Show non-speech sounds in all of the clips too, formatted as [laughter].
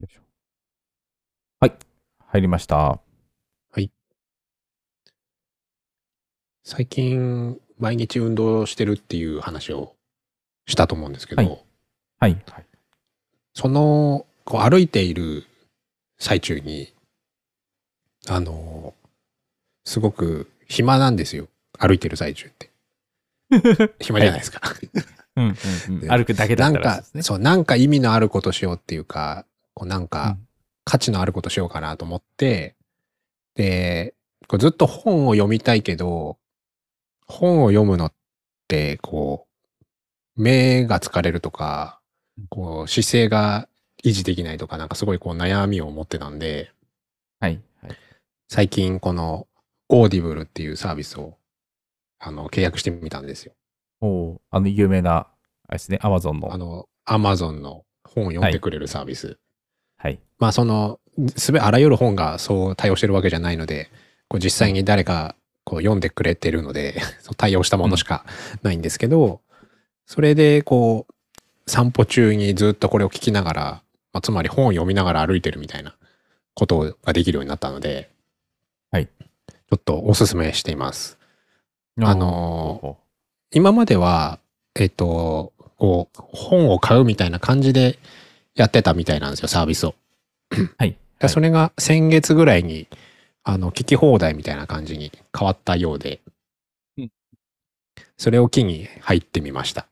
よいしょはい。入りました。最近、毎日運動してるっていう話をしたと思うんですけど、はいはい。はい。その、こう歩いている最中に、あの、すごく暇なんですよ。歩いてる最中って。[laughs] 暇じゃないですか。うんうんうん。で歩くだけだなんかったらですね。、そう、なんか意味のあることしようっていうか、こうなんかうん価値のあることしようかなと思って、で、こうずっと本を読みたいけど、本を読むのって、こう、目が疲れるとか、こう姿勢が維持できないとか、なんかすごいこう悩みを持ってたんで、はい。はい。最近この Audible っていうサービスを、あの、契約してみたんですよ。おーあの、有名な、あれですね、アマゾンの。あの、アマゾンの本を読んでくれるサービス。はい。まあそのすべあらゆる本がそう対応してるわけじゃないのでこう実際に誰かこう読んでくれてるので [laughs] 対応したものしかないんですけど、それでこう散歩中にずっとこれを聞きながら、まあ、つまり本を読みながら歩いてるみたいなことができるようになったので、はい。ちょっとおすすめしています。あのおー今まではえっ、とこう本を買うみたいな感じでやってたみたいなんですよサービスを。はい。でそれが先月ぐらいに、あの、聞き放題みたいな感じに変わったようでうん、それを機に入ってみました。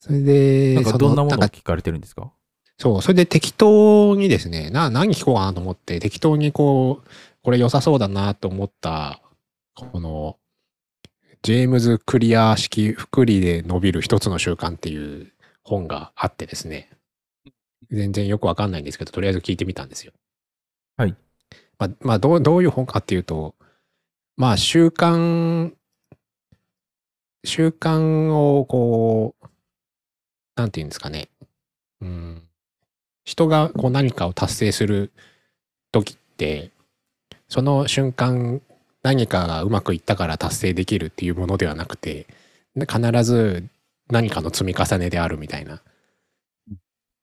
それで、なんかそどんなものをなんか聞かれてるんですか？そう、それで適当にですね、な、何聞こうかなと思って、適当にこう、これ良さそうだなと思った、この、ジェームズ・クリアー式福利で伸びる一つの習慣っていう本があってですね、全然よくわかんないんですけど、とりあえず聞いてみたんですよ。はい。まあ、まあ、どう、どういう本かっていうと、まあ、習慣、習慣をこう、なんていうんですかね。うん。人がこう何かを達成する時って、その瞬間何かがうまくいったから達成できるっていうものではなくて、必ず何かの積み重ねであるみたいな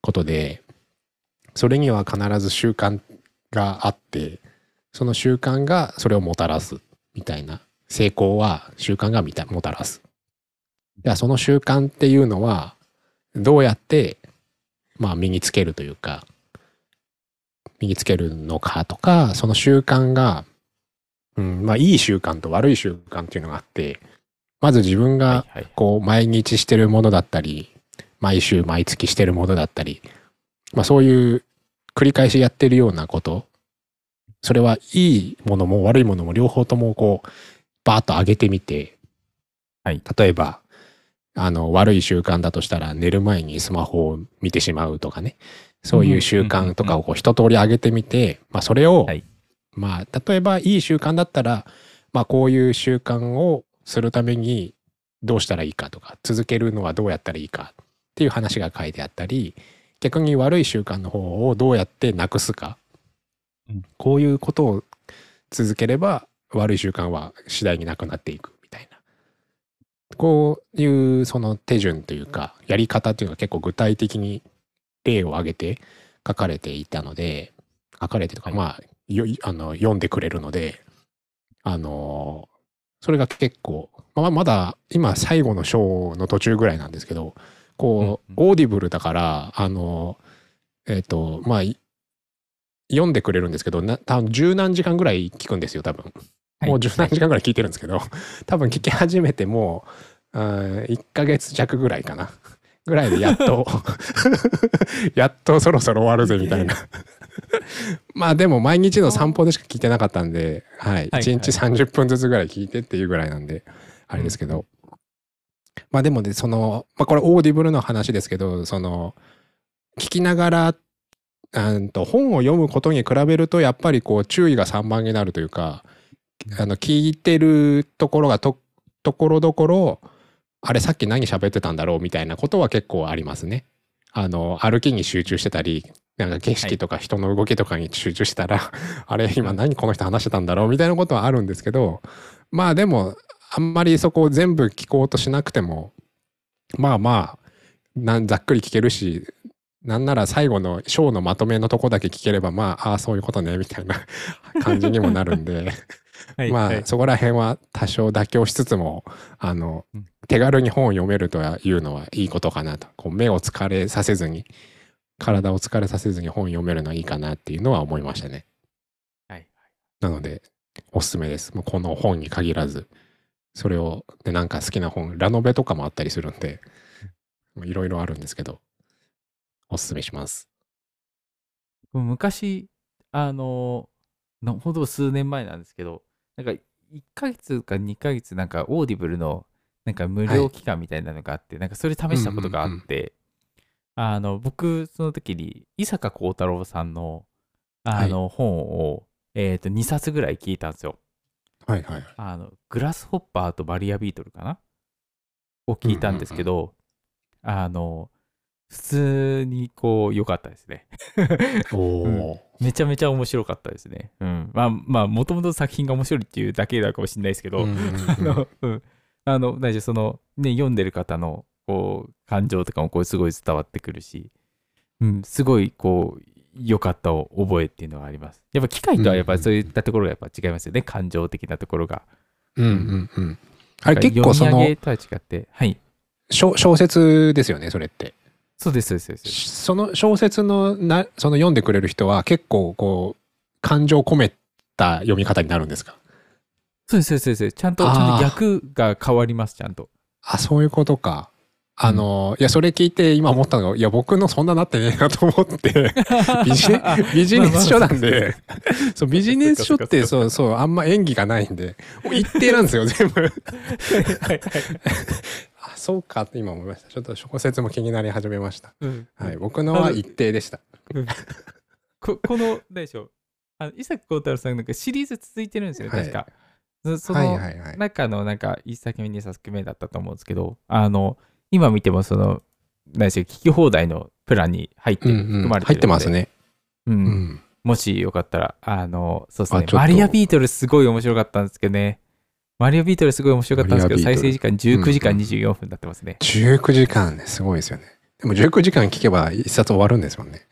ことで、それには必ず習慣があって、その習慣がそれをもたらすみたいな。成功は習慣がもたらす。じゃあその習慣っていうのは、どうやって、まあ身につけるというか、身につけるのかとか、その習慣が、うん、まあいい習慣と悪い習慣っていうのがあって、まず自分がはい。はい。こう毎日してるものだったり毎週毎月してるものだったり、まあ、そういう繰り返しやってるようなことそれはいいものも悪いものも両方ともこうバーッと上げてみて、はい例えばあの悪い習慣だとしたら寝る前にスマホを見てしまうとかねそういう習慣とかをこう一通り上げてみて、まあ、それを、はいまあ例えばいい習慣だったら、まあ、こういう習慣をするためにどうしたらいいかとか続けるのはどうやったらいいかっていう話が書いてあったり逆に悪い習慣の方をどうやってなくすか、うん。こういうことを続ければ悪い習慣は次第になくなっていくみたいな。こういうその手順というかやり方っていうのが結構具体的に例を挙げて書かれていたので書かれてとか、はいまあよあの読んでくれるのであのそれが結構、まあ、まだ今最後の章の途中ぐらいなんですけどこう、うん Audible だからあのえっ、とまあい読んでくれるんですけどな多分十何時間ぐらい聞くんですよ多分。もう十何時間ぐらい聞いてるんですけど、[laughs] 多分聞き始めてもううん1ヶ月弱ぐらいかな。ぐらいでやっと [laughs] やっとそろそろ終わるぜみたいなまあでも毎日の散歩でしか聞いてなかったんで、はい、はい1日30分ずつぐらい聞いてっていうぐらいなんであれですけど、まあでもねその、まあ、これ Audible の話ですけどその聞きながらうんと本を読むことに比べるとやっぱりこう注意が散漫になるというかあの聞いてるところがとところどころあれさっき何喋ってたんだろうみたいなことは結構ありますね。あの歩きに集中してたりなんか景色とか人の動きとかに集中したら、[laughs] あれ今何この人話してたんだろうみたいなことはあるんですけどまあでもあんまりそこを全部聞こうとしなくてもまあまなんざっくり聞けるしなんなら最後のショーのまとめのとこだけ聞ければまあああそういうことねみたいな [laughs] 感じにもなるんで [laughs] はいまあ、はい。そこら辺は多少妥協しつつもあの、うん。手軽に本を読めるというのはいいことかなと。こう目を疲れさせずに体を疲れさせずに本読めるのはいいかなっていうのは思いましたね。はいなのでおすすめです。もうこの本に限らずそれをでなんか好きな本ラノベとかもあったりするんでいろいろあるんですけどおすすめします。昔、あの、なほんと数年前なんですけど、なんか1ヶ月か2ヶ月、なんか Audible のなんか無料期間みたいなのがあって、なんかそれ試したことがあって、あの、僕、その時に、伊坂幸太郎さんの、あの、本を、えっ、と、2冊ぐらい聞いたんですよ。はいはい。あの、グラスホッパーとバリアビートルかな？を聞いたんですけど、あの、普通にこう、良かったですね。[laughs] おお、めちゃめちゃ面白かったですね。うん。まあまあ、もともと作品が面白いっていうだけだかもしれないですけど、うんうんうん [laughs] あの、うん。あの、大丈夫、その、ね、読んでる方の、こう、感情とかも、こう、すごい伝わってくるし、うん、すごい、こう、良かったを覚えっていうのがあります。やっぱ機械とはやっぱりそういったところがやっぱ違いますよね。感情的なところが。うんうんうん。あれ結構その読み上げとは違って、はい。小小説ですよね、それって。そうです、そうです、そうです。その小説のな、その読んでくれる人は結構こう、感情込めた読み方になるんですか？そうです、そうです。ちゃんと、ちゃんと逆が変わります、ちゃんと。あ、そういうことか。あの、いや、それ聞いて今思ったのが、いや、僕のそんななってねえなと思って、[laughs] ビジネビジネス書なんで、[laughs] そう、ビジネス書って、そうそう、あんま演技がないんで、一定なんですよ、全部。[laughs] はいはいあ、そうかって今思いました。ちょっと小説も気になり始めました。うんはい、僕のは一定でした。ここの、何でしょう。あの伊坂幸太郎さんなんかシリーズ続いてるんですよ、はい確か。そそはいの。中のなんか1作目、2作目だったと思うんですけど、あの、今見てもその、何でしょう、聞き放題のプランに入って含まれてるので入ってます。ね。う。うんん。もしよかったら、あの、そうですねマリアビートルすごい面白かったんですけどね。マリアビートルすごい面白かったんですけど、再生時間19時間うん24分になってますね。19時間ね、すごいですよね。でも19時間聞けば一冊終わるんですもんね。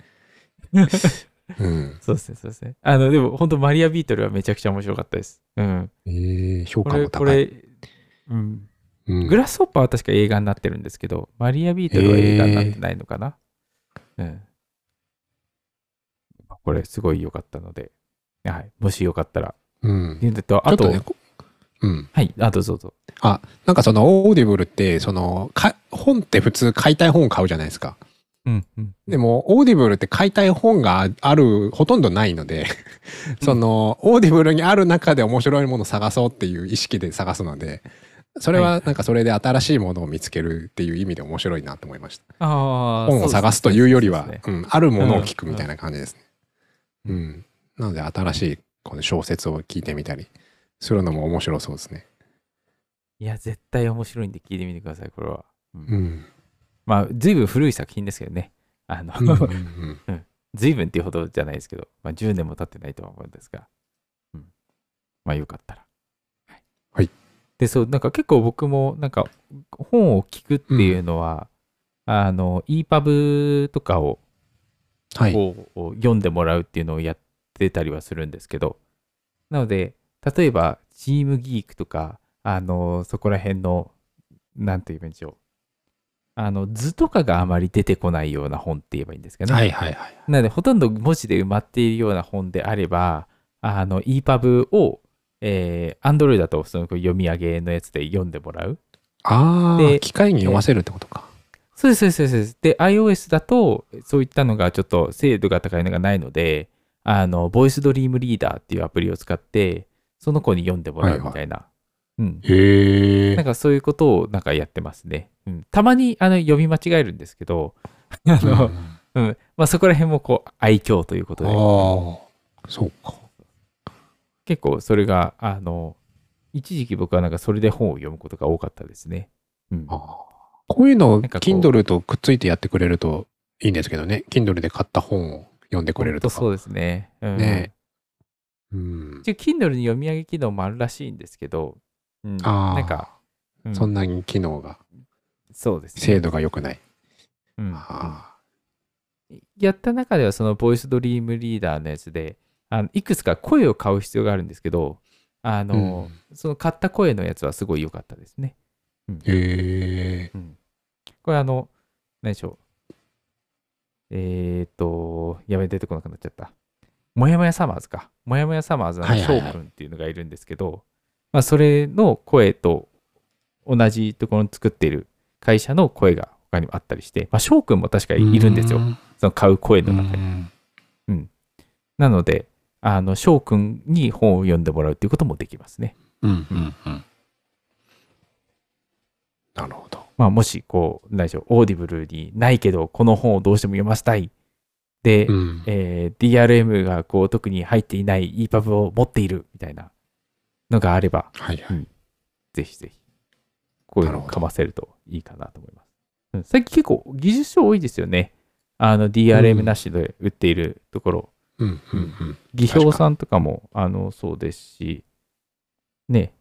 [laughs] うん。そうですね、そうですね。あの、でも本当マリアビートルはめちゃくちゃ面白かったです。うん。えー、評これ、価も高い。これ、うん。うんグラスホッパーは確か映画になってるんですけど、マリアビートルは映画になってないのかな、うん。これすごい良かったので、はい。もしよかったら。うん。でとあと、ちょっとね、こうん。はい。あとどうぞ。あ、なんかその Audible って、その、か本って普通買いたい本を買うじゃないですか。うん、うん。でも、 Audible って買いたい本がある、ほとんどないので、[laughs] その、 Audible にある中で面白いものを探そうっていう意識で探すので、それははいなんかそれで新しいものを見つけるっていう意味で面白いなと思いました。ああ。本を探すというよりは、ねうん、あるものを聞くみたいな感じですね。うん。なので、新しいこの小説を聞いてみたりするのも面白そうですね。いや、絶対面白いんで聞いてみてください、これは。うんうん。まあ、随分古い作品ですけどね。あの、うんうんうん [laughs] 随分っていうほどじゃないですけど、まあ、10年も経ってないとは思うんですが、うん、まあよかったら。で、そう、なんか結構僕も、なんか本を聞くっていうのは、あの、EPUB とかをはい。こう読んでもらうっていうのをやってたりはするんですけど、なので、例えば、チームギークとか、あの、そこら辺の、なんて言えばいいんでしょう。あの、図とかがあまり出てこないような本って言えばいいんですかね。はいはいはい。なので、ほとんど文字で埋まっているような本であれば、あの、EPUB を、えー、Android だとその読み上げのやつで読んでもらう。ああ、で機械に読ませるってことか。そうです、そうです、そうです。で、iOS だと、そういったのがちょっと精度が高いのがないので、あの、ボイスドリームリーダーっていうアプリを使って、その子に読んでもらうみたいな。うん。へえ。なんかそういうことをなんかやってますね。うん。たまにあの読み間違えるんですけど、あの、うん。まあそこら辺もこう愛嬌ということで。ああ、そうか。結構それが、あの、一時期僕はなんかそれで本を読むことが多かったですね。うん。こういうのをなんかこう Kindle とくっついてやってくれるといいんですけどね。Kindle で買った本を読んでくれるとか。そうですね。うん、ねうん。Kindle に読み上げ機能もあるらしいんですけど、うん、ああ、なんか、うんそんなに機能が、そうですね。精度が良くない。うんあやった中ではそのボイスドリームリーダーのやつであのいくつか声を買う必要があるんですけどあの、その買った声のやつはすごい良かったですね。ーへえ。これあの何でしょうえーっとやめ出てこなくなっちゃった。もやもやサマーズか。もやもやサマーズの翔くんっていうのがいるんですけど、まあそれの声と同じところに作っている会社の声が他にもあったりして、まあ翔くんも確かにいるんですよ。その買う声うの中に。ん。なので、あの、翔くんに本を読んでもらうっていうこともできますね。うんうんうん。なるほど。まあ、もし、こう、何でしょう、オーディブルにないけど、この本をどうしても読ませたい。で、うん。えー DRM がこう特に入っていない EPUB を持っているみたいなのがあれば、はいはい。ぜひぜひ、こういうのをかませるといいかなと思います。うん、最近結構技術書多いですよね。あの DRM なしで売っているところ。うんうんうん。技評さんとかもあのそうですし、ね、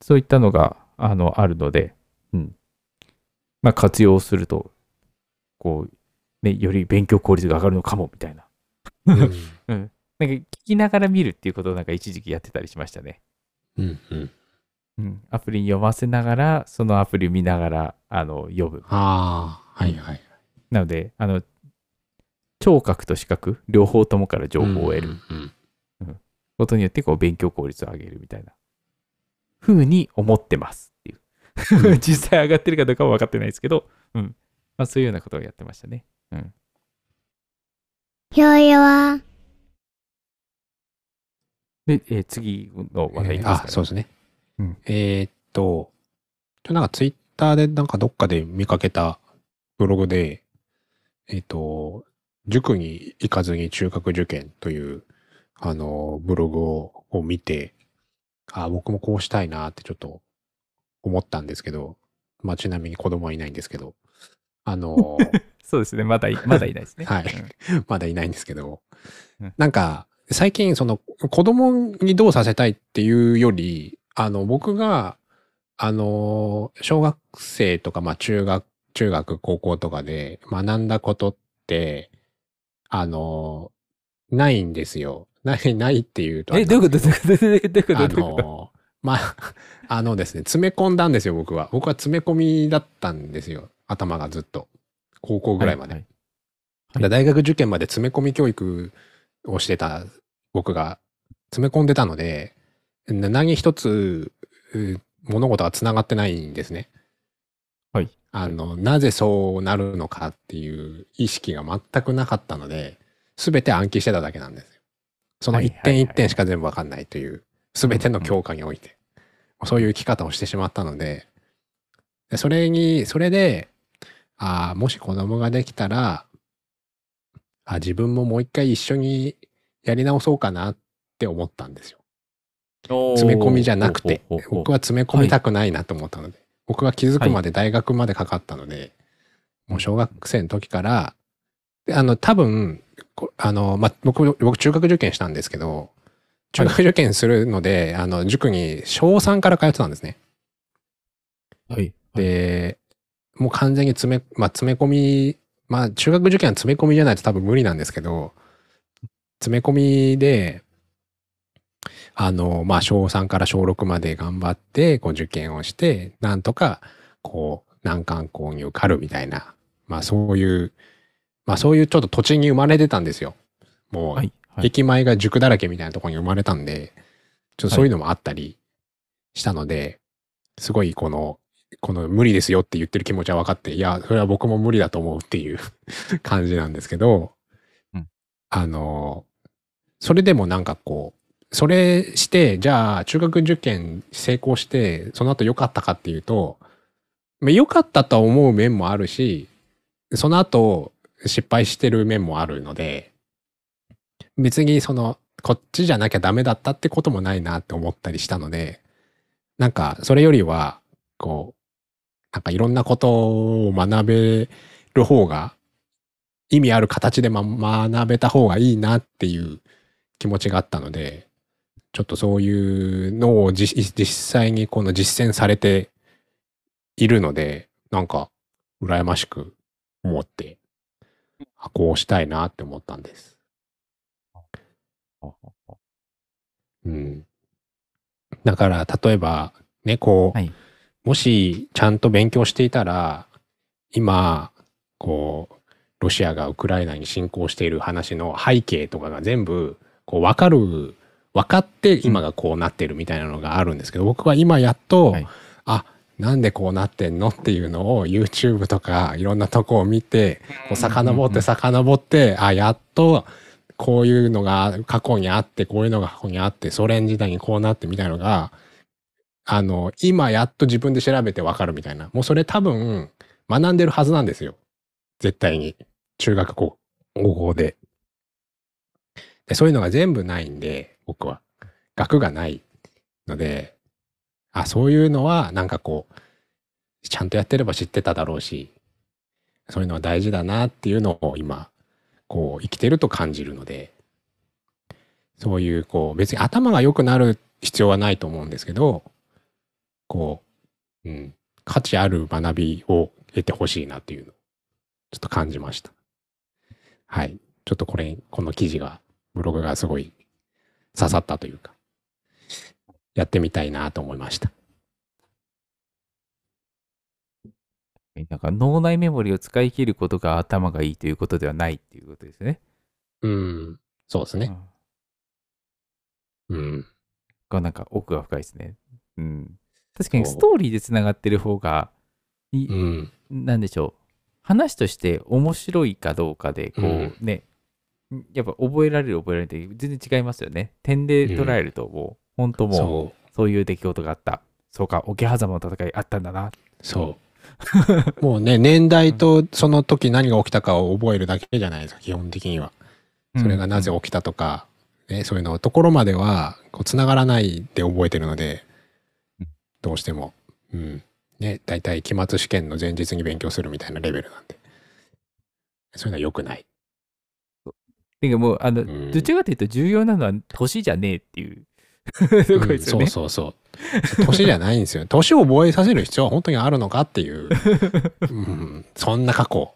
そういったのがあのあるので、うんまあ、活用すると、こう、ね、より勉強効率が上がるのかもみたいな。うん [laughs] うん。なんか聞きながら見るっていうことをなんか一時期やってたりしましたね。うんうん。うん、アプリに読ませながら、そのアプリ見ながらあの読む。ああ、はいはい。なので、あの、聴覚と視覚、両方ともから情報を得る。ことによってこう勉強効率を上げるみたいな風に思ってますっていう。うん。[laughs] 実際上がってるかどうかは分かってないですけど、うん。まあ、そういうようなことをやってましたね、うん、ひょいは、で、えー次の話題いきますか、あ、そうですね。うん。えーっと、ちょなんかツイッターでなんかどっかで見かけたブログで、えーっと、塾に行かずに中学受験という、あの、ブログをを見て、あ、僕もこうしたいなってちょっと思ったんですけど、まあちなみに子供はいないんですけど、あの、[laughs] そうですね。まだい [laughs] まだいないですね。はい。うん。まだいないんですけどうん、なんか、最近、その、子供にどうさせたいっていうより、あの、僕が、あの、小学生とか、まあ、中学、中学、高校とかで学んだことって、あの、ないんですよ。[laughs] ない、ないっていうとえ [laughs] どういうこと？どういうこと？どういうこと？どういうあの、まあ、[laughs] あのですね、詰め込んだんですよ、僕は。僕は詰め込みだったんですよ。頭がずっと。高校ぐらいまで。はいだから大学受験まで詰め込み教育をしてた僕が詰め込んでたので、な何一つう物事がつながってないんですね。はい。あの、なぜそうなるのかっていう意識が全くなかったので、すべて暗記してただけなんですよ。その一点はいはいはい。一点しか全部わかんないという、すべての教科において、そういう生き方をしてしまったので、でそれに、それで、ああ、もし子供ができたら、あ自分ももう一回一緒にやり直そうかなって思ったんですよ。詰め込みじゃなくて、僕は詰め込みたくないなと思ったので、僕が気づくまで大学までかかったので、もう小学生の時から、であの、多分、こあの、ま、僕、僕中学受験したんですけど、中学受験するので、あの、塾に小3から通ってたんですね。はい。で、もう完全に詰め、まあ、詰め込み、まあ、中学受験は詰め込みじゃないと多分無理なんですけど、詰め込みで、あの、まあ、小3から小6まで頑張って、こう、受験をして、なんとか、こう、難関校に受かるみたいな、まあ、そういう、まあ、そういうちょっと土地に生まれてたんですよ。もう、はいはい駅前が塾だらけみたいなところに生まれたんで、ちょっとそういうのもあったりしたので、すごいこの、この無理ですよって言ってる気持ちは分かって、いや、それは僕も無理だと思うっていう [laughs] 感じなんですけど、うんあの、それでもなんかこう、それして、じゃあ中学受験成功して、その後良かったかっていうと、まあ良かったと思う面もあるし、その後失敗してる面もあるので、別にその、こっちじゃなきゃダメだったってこともないなって思ったりしたので、なんかそれよりは、こう、なんかいろんなことを学べる方が、意味ある形で、学べた方がいいなっていう気持ちがあったので、ちょっとそういうのを実実際にこの実践されているので、なんか羨ましく思って、あこうしたいなって思ったんです。うん。だから、例えば、ね、こう、はいもしちゃんと勉強していたら、今、こう、ロシアがウクライナに侵攻している話の背景とかが全部、こう、わかる、分かって今がこうなってるみたいなのがあるんですけど、僕は今やっと、はいあ、なんでこうなってんの？っていうのを YouTube とかいろんなとこを見て、こう遡って遡って、あ、やっとこういうのが過去にあって、こういうのが過去にあって、ソ連時代にこうなってみたいなのが、あの、今やっと自分で調べてわかるみたいな。もうそれ多分学んでるはずなんですよ。絶対に。中学校、高校で。でそういうのが全部ないんで、僕は。学がないので、あ、そういうのはなんかこう、ちゃんとやってれば知ってただろうし、そういうのは大事だなっていうのを今、こう生きてると感じるので、そういうこう別に頭が良くなる必要はないと思うんですけど、こう、うん、価値ある学びを得てほしいなっていうのをちょっと感じました。はい。ちょっとこれ、この記事が、ブログがすごい刺さったというか、やってみたいなと思いました。なんか脳内メモリを使い切ることが頭がいいということではないっていうことですね。うん。そうですね。うんうん。がなんか奥が深いですね。うん。確かにストーリーでつながってる方がうん。なんでしょう。話として面白いかどうかで、こう、うんね、やっぱ覚えられる覚えられないって全然違いますよね。点で捉えるともう、本当もうそそういう出来事があった。そうか、桶狭間の戦いあったんだな。う。そう。[laughs] もうね、年代とその時何が起きたかを覚えるだけじゃないですか、基本的には。それがなぜ起きたとか、ね、そういうのところまでは、こう、繋がらないで覚えてるのでうん、どうしても。うん。ね、大体期末試験の前日に勉強するみたいなレベルなんで。そういうのは良くない。てかもう、あの、んどちらかというと重要なのは年じゃねえっていう [laughs] とこうんそうですよね。そうそう。年じゃないんですよ。年を覚えさせる必要は本当にあるのかっていう。うん、そんな過去。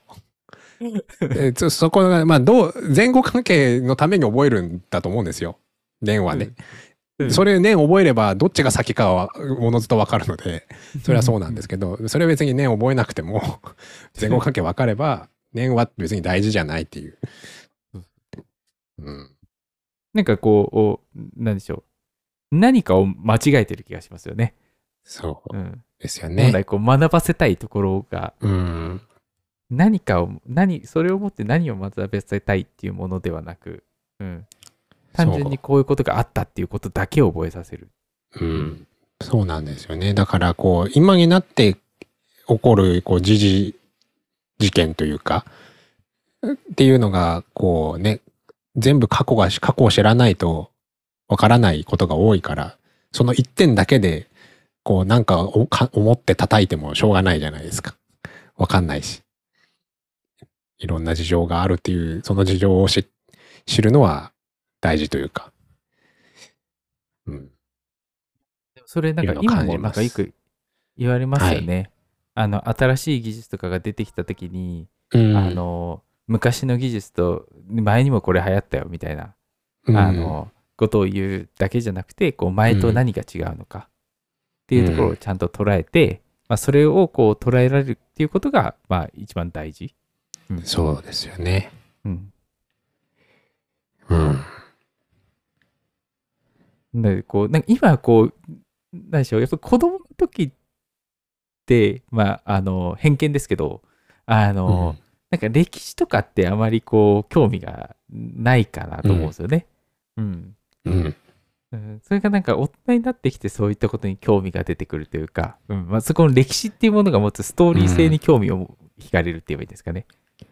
[laughs] えそそこが、まあ、どう、前後関係のために覚えるんだと思うんですよ。年はね。うんそれ年覚えればどっちが先かはおのずとわかるので、それはそうなんですけど、それは別に年覚えなくても、[laughs] 前後関係分かれば、年は別に大事じゃないっていう。うん。なんかこうお、なんでしょう。何かを間違えてる気がしますよね。そううん。ですよ本ね。来こう学ばせたいところが、うん。何かを、何、それをもって何を学ばせたいっていうものではなく、うん。単純にこういうことがあったっていうことだけを覚えさせる。うん。そうなんですよね。だから、こう、今になって起こる、こう、時事事件というか、っていうのが、こうね、全部過去が、過去を知らないとわからないことが多いから、その一点だけで、こう、なんか思って叩いてもしょうがないじゃないですか。わかんないし。いろんな事情があるっていう、その事情を知知るのは大事というか。うん。それなんか今ね、感じますなんかよく言われますよね。あの、新しい技術とかが出てきたときに、うんあの、昔の技術と前にもこれ流行ったよみたいな、うんあの、ことを言うだけじゃなくて、こう前と何が違うのかっていうところをちゃんと捉えて、まあ、それをこう捉えられるっていうことが、まあ、一番大事。うん。そうですよね。うん。うん。でこうなんか今こう何でしょうやっぱ子供の時ってまああの偏見ですけどあの、なんか歴史とかってあまりこう興味がないかなと思うんですよね。うん。うん。うんそれがなんか大人になってきてそういったことに興味が出てくるというか、うんまあ、そこの歴史っていうものが持つストーリー性に興味を惹かれるって言えばいいですかね。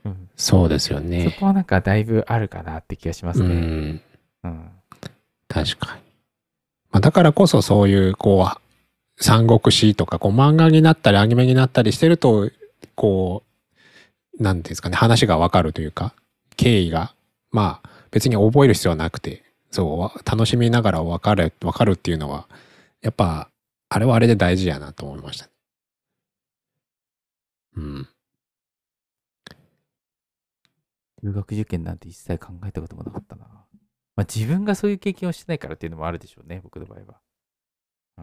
うんそうですよそね。こはなんかだいぶあるかなって気がしますうね。ん。うん確かに。まあ、だからこそそういう、こう、三国志とか、こう、漫画になったり、アニメになったりしてると、こう、なんていうんですかね、話がわかるというか、経緯が、まあ、別に覚える必要はなくて、そうわ、楽しみながらわかる、わかるっていうのは、やっぱ、あれはあれで大事やなと思いました。うん。中学受験なんて一切考えたこともなかったな。まあ自分がそういう経験をしてないからっていうのもあるでしょうね、僕の場合は。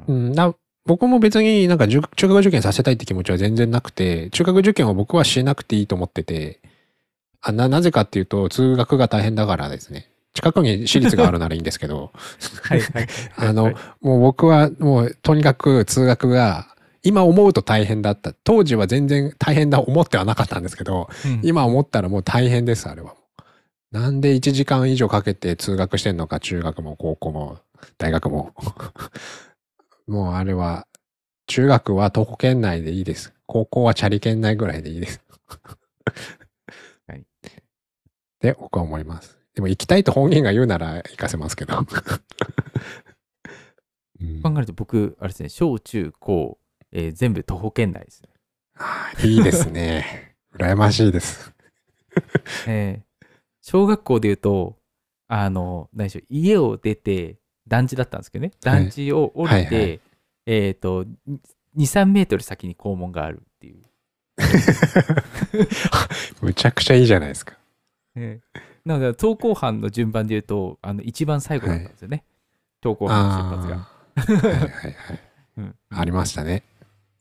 うん、な僕も別になんか中中学受験させたいって気持ちは全然なくて、中学受験は僕はしなくていいと思ってて、あななぜかっていうと、通学が大変だからですね。近くに私立があるならいいんですけど、[laughs] はいはい。あの、もう僕はもうとにかく通学が、今思うと大変だった。当時は全然大変だ思ってはなかったんですけど、うん今思ったらもう大変です、あれは。なんで1時間以上かけて通学してんのか、中学も高校も大学も。もうあれは、中学は徒歩圏内でいいです。高校はチャリ圏内ぐらいでいいです。はいで、僕は思います。でも行きたいと本人が言うなら行かせますけど。[laughs] うん考えると僕、あれですね、小中高、えー全部徒歩圏内ですね。あーいいですね。羨ましいです。[laughs] えー小学校で言うと、あの、何でしょう、家を出て、団地だったんですけどね、はい団地を降りて、はいはいえっ、と、2、3メートル先に校門があるっていう。[laughs] むちゃくちゃいいじゃないですか。えーなので、登校班の順番で言うと、あの一番最後だったんですよね。登校班の出発が。はいはいはい。[laughs] うんありましたね。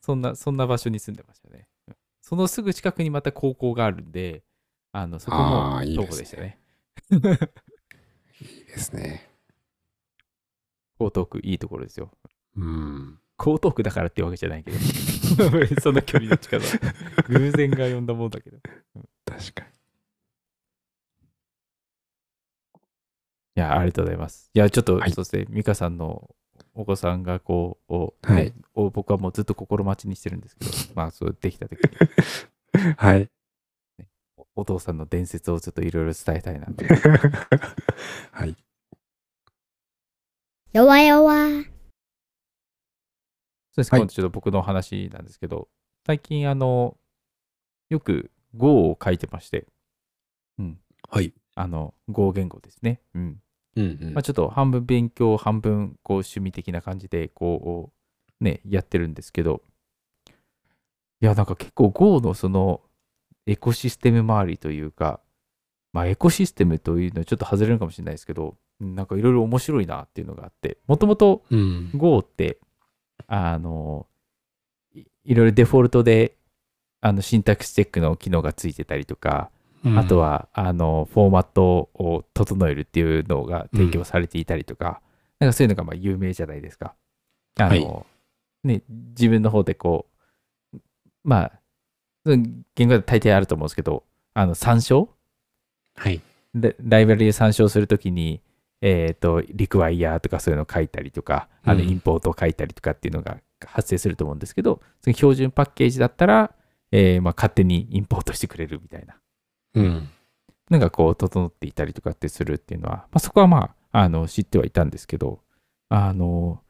そんな、そんな場所に住んでましたね。うんそのすぐ近くにまた高校があるんで、あの、そこもあーいい登ですね校でしたね。いいですね。江東区いいところですよ。うん。江東区だからってわけじゃないけど。[laughs] その距離の近さ。[laughs] 偶然が呼んだもんだけど。い確かに。や、ありがとうございます。いや、ちょっと、はいそして、美香さんのお子さんがこう、をねはいを僕はもうずっと心待ちにしてるんですけど、[laughs] まあ、そうできた時に、はい。お父さんの伝説をちょっといろいろ伝えたいなと。はい。弱々。そうです、はい今度ちょっと僕の話なんですけど、最近、あの、よく Go を書いてまして、うん、はい。あの、Go 言語ですね。うん。うんうんまあ、ちょっと半分勉強、半分こう趣味的な感じで、こう、ね、やってるんですけど、いや、なんか結構 Go のそのエコシステム周りというか、まあエコシステムというのはちょっと外れるかもしれないですけど、うんなんかいろいろ面白いなっていうのがあって、もともとうん。Go って、あの、いいろいろデフォルトで、あの、シンタックスチェックの機能がついてたりとか、あとは、あの、フォーマットを整えるっていうのが提供されていたりとか、なんかそういうのがまあ有名じゃないですか。あの、ね、自分の方でこう、まあ、うん言語で大抵あると思うんですけど、あの、参照？はい。でライブラリで参照するときに、えっ、と、リクワイヤーとかそういうのを書いたりとか、あの、うんインポートを書いたりとかっていうのが発生すると思うんですけど、その標準パッケージだったら、えーまあ、勝手にインポートしてくれるみたいな。うん。のがこう整っていたりとかってするっていうのは、まあ、そこはまああの知ってはいたんですけどあの、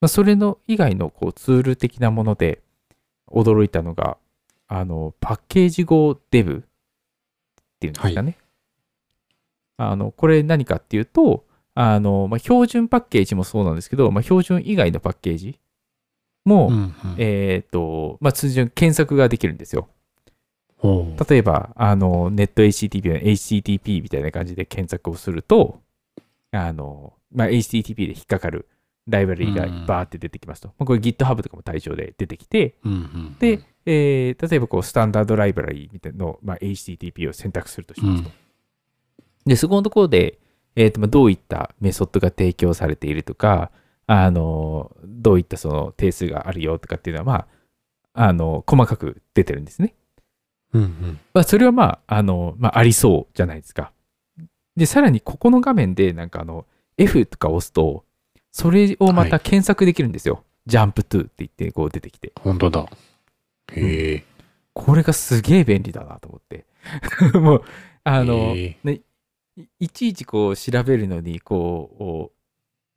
まあ、それの以外のこうツール的なもので驚いたのがあのパッケージ語デブっていうんですかね、あのこれ何かっていうとあの、まあ、標準パッケージもそうなんですけど、まあ、標準以外のパッケージも、うんうんえっ、と、まあ、通常検索ができるんですよ。例えば、あの、ネット HTTP の HTTP みたいな感じで検索をすると、あの、まあ、HTTP で引っかかるライブラリがバーって出てきますと。まあ、これ GitHub とかも対象で出てきて、うんうんで、えー例えばこう、スタンダードライブラリみたいなのを、まあ、HTTP を選択するとしますと。で、そこのところで、えーとまあどういったメソッドが提供されているとか、あの、どういったその定数があるよとかっていうのは、まあ、あの、細かく出てるんですね。うんうんまあ、それはまあ、あの、まあ、ありそうじゃないですか。で、さらにここの画面で、なんかあの、F とか押すと、それをまた検索できるんですよ。ジャンプ to って言って、こう出てきて。本当だ。へえ。これがすげえ便利だなと思って。[laughs] もう、あの、へね、いいちいちこう調べるのに、こ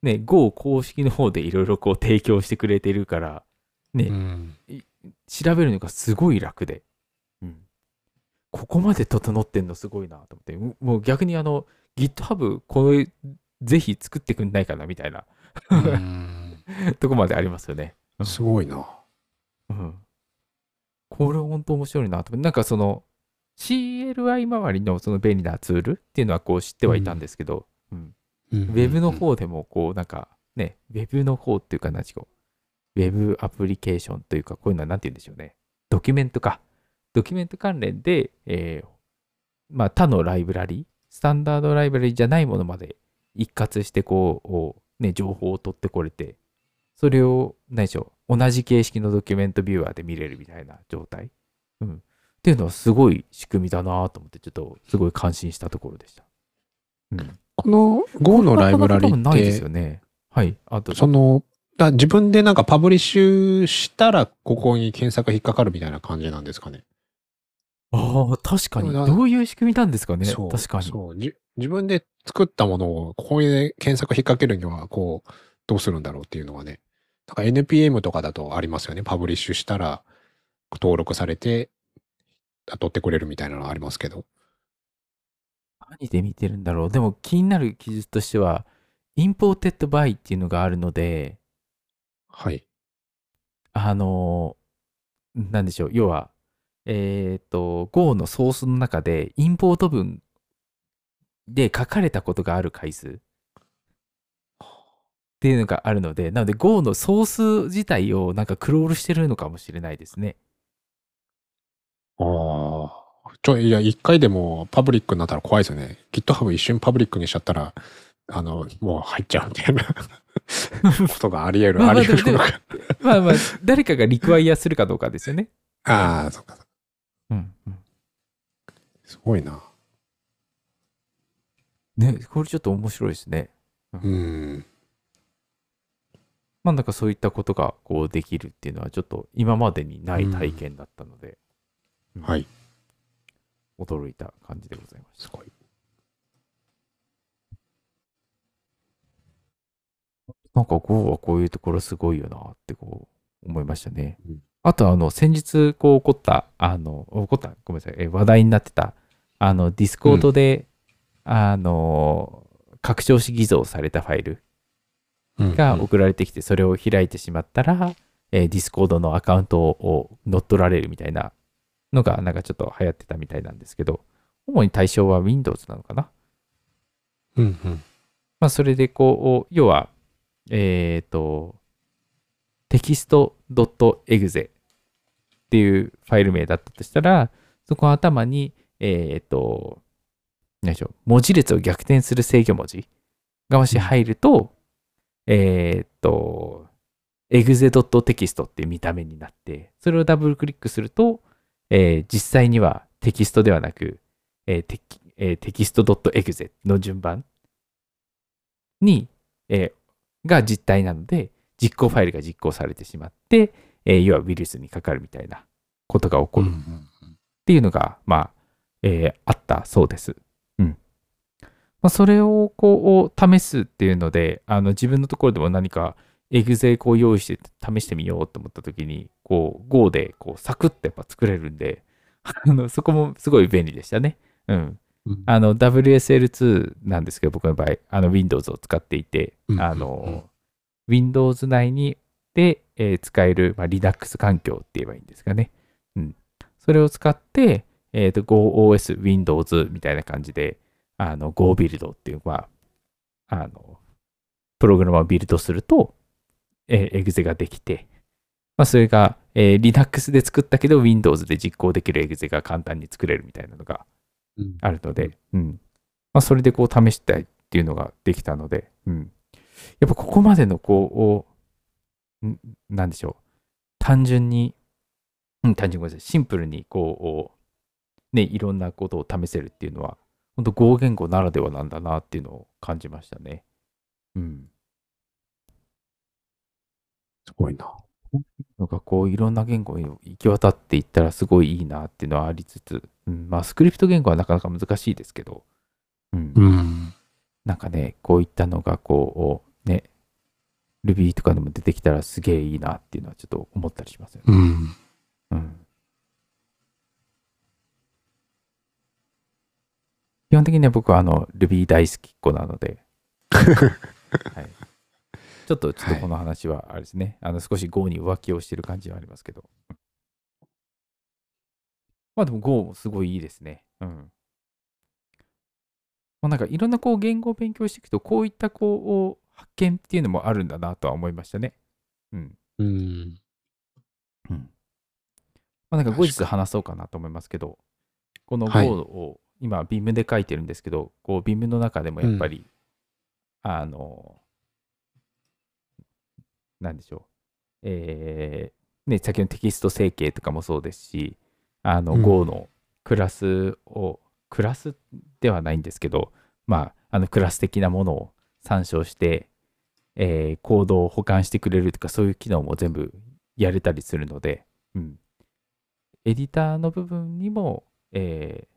う、ね、Go 公式の方でいろいろこう提供してくれてるから、ね、うん。調べるのがすごい楽で、うん、ここまで整ってんのすごいなと思って。ももう逆にあの GitHub これぜひ作ってくんないかなみたいな。うん。[laughs] とこまでありますよね、すごいな。うん、これ本当面白いなと思って。なんかその CLI 周りのその便利なツールっていうのはこう知ってはいたんですけど、うんウウェブの方でもこうなんかね、ウェブの方っていうか何でしょう。ウェブアプリケーションというかこういうのは何て言うんでしょうね。ドキュメントか。ドキュメント関連で、えーまあ他のライブラリ、スタンダードライブラリじゃないものまで一括してこう、ね、情報を取ってこれて、それを何でしょう。同じ形式のドキュメントビューアーで見れるみたいな状態。うん。っていうのはすごい仕組みだなと思って、ちょっとすごい感心したところでした。うん。この Go のライブラリこんないって？ですよ、ね。はい。あと、その、だ自分でなんかパブリッシュしたら、ここに検索引っかかるみたいな感じなんですかね？ああ、確かに。だどういう仕組みなんですかね？そう確かに。そうじ自分で作ったものを、ここに検索引っ掛けるには、こう、どうするんだろうっていうのがね。だから NPM とかだとありますよね。パブリッシュしたら、登録されて、取ってくれるみたいなのありますけど。何で見てるんだろう。でも気になる記述としては、imported by っていうのがあるので、はい。あのー、なんでしょう。要は、えっ、と、Go のソースの中で、インポート文で書かれたことがある回数っていうのがあるので、なので Go のソース自体をなんかクロールしてるのかもしれないですね。ああ。ちょ、いや、一回でもパブリックになったら怖いですよね。GitHub 一瞬パブリックにしちゃったら、あの、もう入っちゃうみたいな [laughs] ことがあり得る。まあまああり得るのか。まあまあ、誰かがリクワイアするかどうかですよね。ああ、そっか。うん、うん。すごいな。ね、これちょっと面白いですね。うん。まあなんかそういったことがこうできるっていうのはちょっと今までにない体験だったので、うんはい。驚いた感じでございました。すごい。なんか Go はこういうところすごいよなってこう思いましたね。うんあとあの先日こう起こった、あの、起こった、ごめんなさい、え話題になってた、あの Discord で、あの、拡張子偽造されたファイルうんが送られてきて、それを開いてしまったら、えー、 Discord のアカウントを乗っ取られるみたいなのが、なんかちょっと流行ってたみたいなんですけど、主に対象は Windows なのかな？うんうん。まあ、それでこう、要は、えっ、と、テキスト .exe っていうファイル名だったとしたら、そこの頭に、えっ、と、何でしょう、文字列を逆転する制御文字がもし入ると、えっ、と、exe.text っていう見た目になって、それをダブルクリックすると、えー実際にはテキストではなく、えーテキえーテキスト .exe の順番に、えーが実体なので、実行ファイルが実行されてしまって、えー要はウイルスにかかるみたいなことが起こるっていうのが、まあ、えーあったそうです。うん。まあ、それをこう試すっていうので、あの自分のところでも何かエグゼこう用意して試してみようと思った時に、こう Go でこうサクッとやっぱ作れるんで、[laughs] あのそこもすごい便利でしたね。うん。うんあの WSL2 なんですけど、僕の場合、あの Windows を使っていて、うんあの、Windows 内にで、えー使える、まあ、Linux 環境って言えばいいんですかね。うん。それを使って、えっ、と、GoOS Windows みたいな感じで、あの、Go ビルドっていう、まあ、あの、プログラムをビルドすると、えー、エグゼができて、まあ、それが、えー Linux で作ったけど Windows で実行できるエグゼが簡単に作れるみたいなのがうんあるので、うん。まあ、それでこう試したいっていうのができたので、うん。やっぱここまでのこう、んなんでしょう。単純に、うん、単純にごめんなさい。シンプルにこう、ね、いろんなことを試せるっていうのは、本当合言語ならではなんだなっていうのを感じましたね。うん。すごいな。なんかこういろんな言語に行き渡っていったらすごいいいなっていうのはありつつ、うん、まあスクリプト言語はなかなか難しいですけど、うん、うん。なんかね、こういったのがこう、ね、Ruby とかでも出てきたらすげえいいなっていうのはちょっと思ったりしますよね。うん。うん。基本的には僕はあの Ruby 大好きっ子なので、[laughs] はい、ちょっとちょっとこの話はあれですね、あの少し Go に浮気をしてる感じはありますけど。まあでも Go もすごいいいですね。うん。まあ、なんかいろんなこう言語を勉強していくと、こういったこう発見っていうのもあるんだなとは思いましたね。うん。うん。うん。まあなんか後日話そうかなと思いますけど、この Go はいを今 Vim で書いてるんですけど、こう Vim の中でもやっぱり、あの、なんでしょう。えー、ね、先のテキスト整形とかもそうですし、あの、うん Go のクラスを、クラスではないんですけど、まあ、あのクラス的なものを参照して、えーコードを保管してくれるとか、そういう機能も全部やれたりするので、うん。エディターの部分にも、えー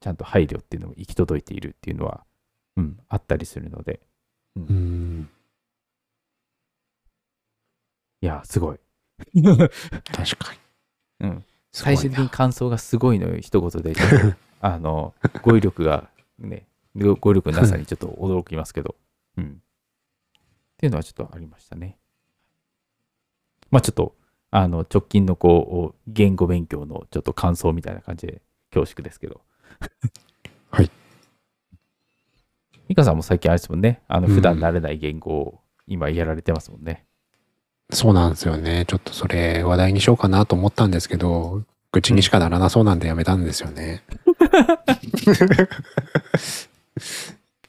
ちゃんと配慮っていうのも行き届いているっていうのは、うん、あったりするので、うん。いや、すごい。確かに。うん、最終的に感想がすごいのよ、一言で。[laughs] あの、語彙力がね、語語彙力のなさにちょっと驚きますけど、うん。っていうのはちょっとありましたね。まあちょっと、あの、直近のこう、言語勉強のちょっと感想みたいな感じで恐縮ですけど。[laughs] はい。ミカさんも最近あれですもんね、あの、うん普段慣れない言語を今やられてますもんね。そうなんですよね。ちょっとそれ話題にしようかなと思ったんですけど、愚痴にしかならなそうなんでやめたんですよね。[laughs]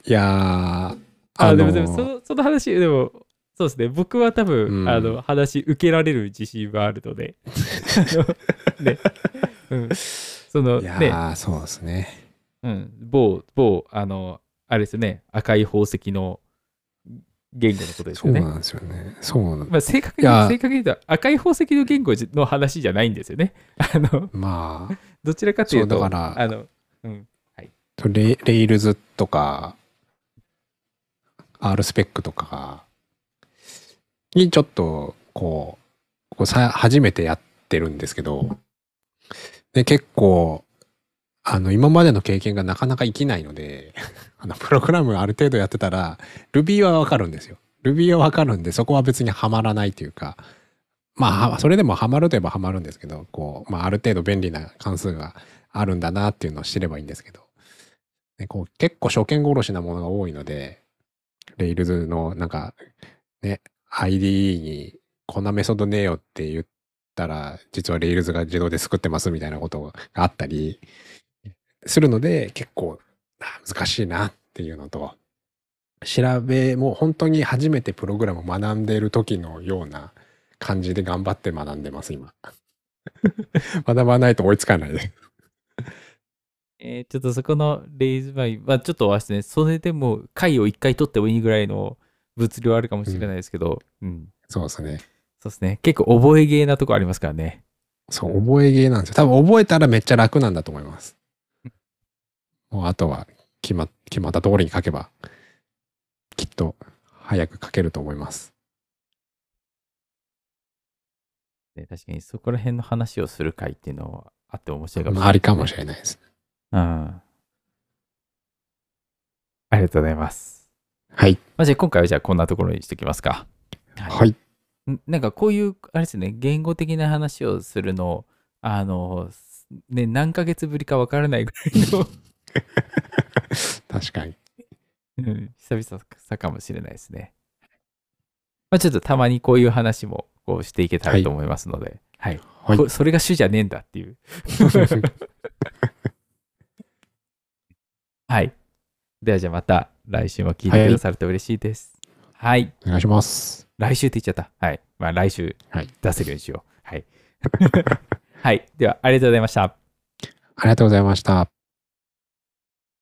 いやー、ああのでもでもそのその話でもそうですね。僕は多分、うん。あの話受けられる自信はあるので。[laughs] ね、うん、そのいやね、ー、そうですね。うん、某某あのあれですよね。赤い宝石の言語のことですよね。そうなんですよね。そうなんまあ、正確に正確に言うと赤い宝石の言語の話じゃないんですよね。[laughs] あのまあ、どちらかというとそうだからあの、うん、レレイルズとか、R スペックとかにちょっと、こう、こうさ初めてやってるんですけど、で、結構、あの、今までの経験がなかなか生きないので、あの、プログラムある程度やってたら、Ruby はわかるんですよ。Ruby はわかるんで、そこは別にはまらないというか、まあ、それでもハマるといえばハマるんですけど、こう、まあ、ある程度便利な関数があるんだなっていうのを知ればいいんですけど、ね、こう結構初見殺しなものが多いので、Rails のなんか、ね、IDE にこんなメソッドねえよって言ったら、実は Rails が自動で作ってますみたいなことがあったりするので、結構難しいなっていうのと、調べ、もう本当に初めてプログラムを学んでいる時のような感じで頑張って学んでます、今。[laughs] 学ばないと追いつかないです。えーちょっとそこのレイズバイ、まあちょっとはですね、それでも回を1回取ってもいいぐらいの物量あるかもしれないですけど、うん。そうですね。そうですね。結構覚えゲーなとこありますからね。そう、覚えゲーなんですよ。多分覚えたらめっちゃ楽なんだと思います。[laughs] もうあとは決ま決まった通りに書けば、きっと早く書けると思います。ね確かにそこら辺の話をする回っていうのはあって面白いかもしれまあ、ない、ありかもしれないです。うん。ありがとうございます。はい。まあ、じゃあ今回はじゃあこんなところにしておきますか。はい。んなんかこういう、あれですね、言語的な話をするの、あの、ね、何ヶ月ぶりかわからないぐらいの、[laughs] 確かに。うん久々さかもしれないですね。まあ、ちょっとたまにこういう話もこうしていけたらと思いますので、はい。はいこそれが主じゃねえんだっていう。[laughs] はい。ではじゃあまた来週も聞いてくださると嬉しいです。はい。お願いします。来週って言っちゃった。はい。まあ来週はい出せるようにしよう。はい。はい。ではありがとうございました。ありがとうございました。